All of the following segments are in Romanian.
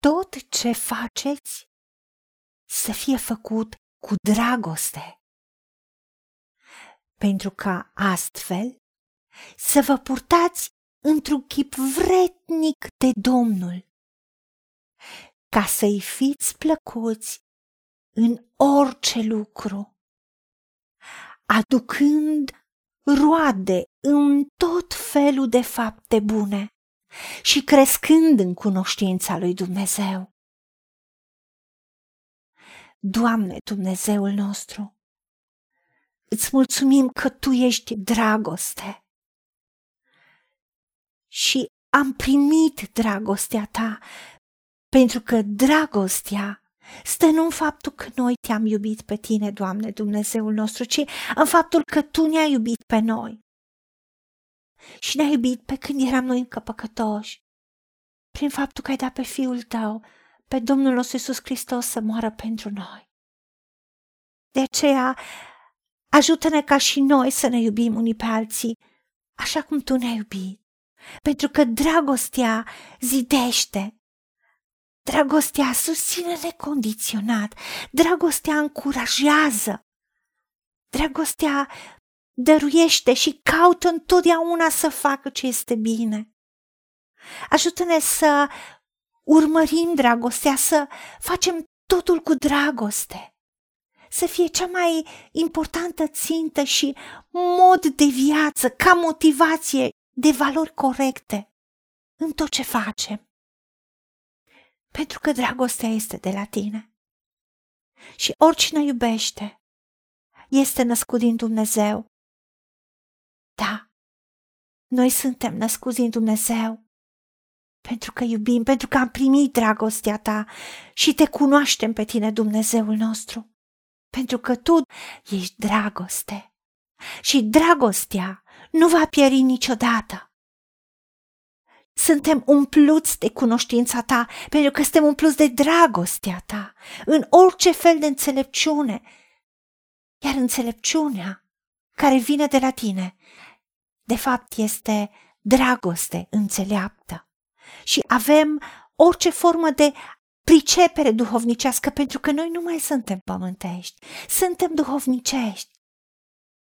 tot ce faceți să fie făcut cu dragoste, pentru ca astfel să vă purtați într-un chip vretnic de Domnul, ca să-i fiți plăcuți în orice lucru, aducând roade în tot felul de fapte bune și crescând în cunoștința lui Dumnezeu. Doamne Dumnezeul nostru, îți mulțumim că Tu ești dragoste și am primit dragostea Ta, pentru că dragostea stă nu în faptul că noi te-am iubit pe tine, Doamne Dumnezeul nostru, ci în faptul că Tu ne-ai iubit pe noi. Și ne-ai iubit pe când eram noi încă păcătoși, prin faptul că ai dat pe Fiul Tău, pe Domnul nostru Iisus Hristos să moară pentru noi. De aceea, ajută-ne ca și noi să ne iubim unii pe alții, așa cum Tu ne-ai iubit. Pentru că dragostea zidește, Dragostea susține necondiționat, dragostea încurajează, dragostea dăruiește și caută întotdeauna să facă ce este bine. Ajută-ne să urmărim dragostea, să facem totul cu dragoste, să fie cea mai importantă țintă și mod de viață, ca motivație de valori corecte în tot ce facem pentru că dragostea este de la tine. Și oricine iubește este născut din Dumnezeu. Da, noi suntem născuți din Dumnezeu. Pentru că iubim, pentru că am primit dragostea ta și te cunoaștem pe tine, Dumnezeul nostru, pentru că tu ești dragoste. Și dragostea nu va pieri niciodată. Suntem umpluți de cunoștința ta, pentru că suntem umpluți de dragostea ta, în orice fel de înțelepciune. Iar înțelepciunea care vine de la tine, de fapt este dragoste înțeleaptă. Și avem orice formă de pricepere duhovnicească, pentru că noi nu mai suntem pământești, suntem duhovnicești.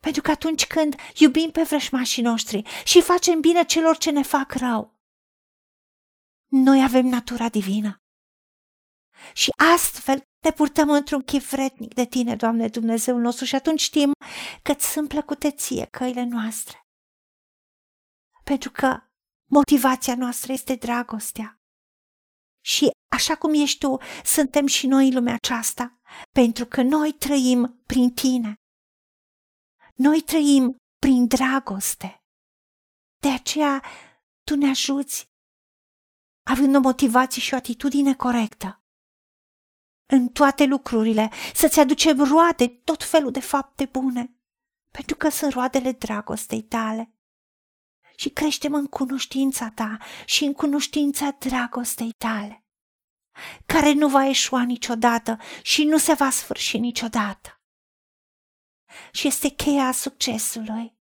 Pentru că atunci când iubim pe vrășmașii noștri și facem bine celor ce ne fac rău, noi avem natura divină. Și astfel te purtăm într-un chip vretnic de tine, Doamne Dumnezeul nostru, și atunci știm că ți sunt plăcute ție căile noastre. Pentru că motivația noastră este dragostea. Și așa cum ești tu, suntem și noi în lumea aceasta, pentru că noi trăim prin tine. Noi trăim prin dragoste. De aceea tu ne ajuți având o motivație și o atitudine corectă. În toate lucrurile să-ți aducem roade, tot felul de fapte bune, pentru că sunt roadele dragostei tale. Și creștem în cunoștința ta și în cunoștința dragostei tale, care nu va eșua niciodată și nu se va sfârși niciodată. Și este cheia succesului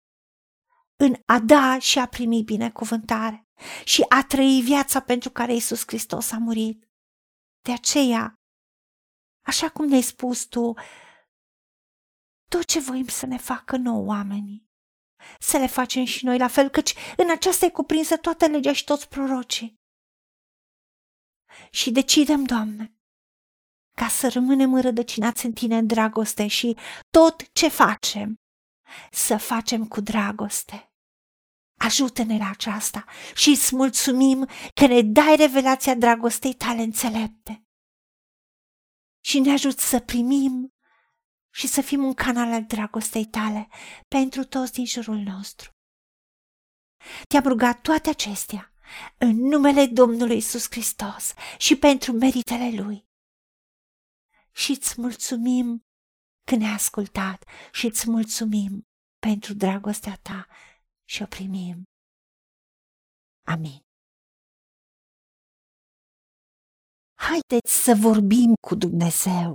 în a da și a primi binecuvântare și a trăi viața pentru care Isus Hristos a murit. De aceea, așa cum ne-ai spus tu, tot ce voim să ne facă nou oamenii, să le facem și noi la fel, căci în aceasta e cuprinsă toată legea și toți prorocii. Și decidem, Doamne, ca să rămânem înrădăcinați în Tine în dragoste și tot ce facem, să facem cu dragoste Ajută-ne la aceasta și îți mulțumim că ne dai revelația dragostei tale înțelepte. Și ne ajut să primim și să fim un canal al dragostei tale pentru toți din jurul nostru. Te-am rugat toate acestea în numele Domnului Isus Hristos și pentru meritele Lui. Și îți mulțumim că ne-ai ascultat și îți mulțumim pentru dragostea ta și o primim. Amin. Haideți să vorbim cu Dumnezeu,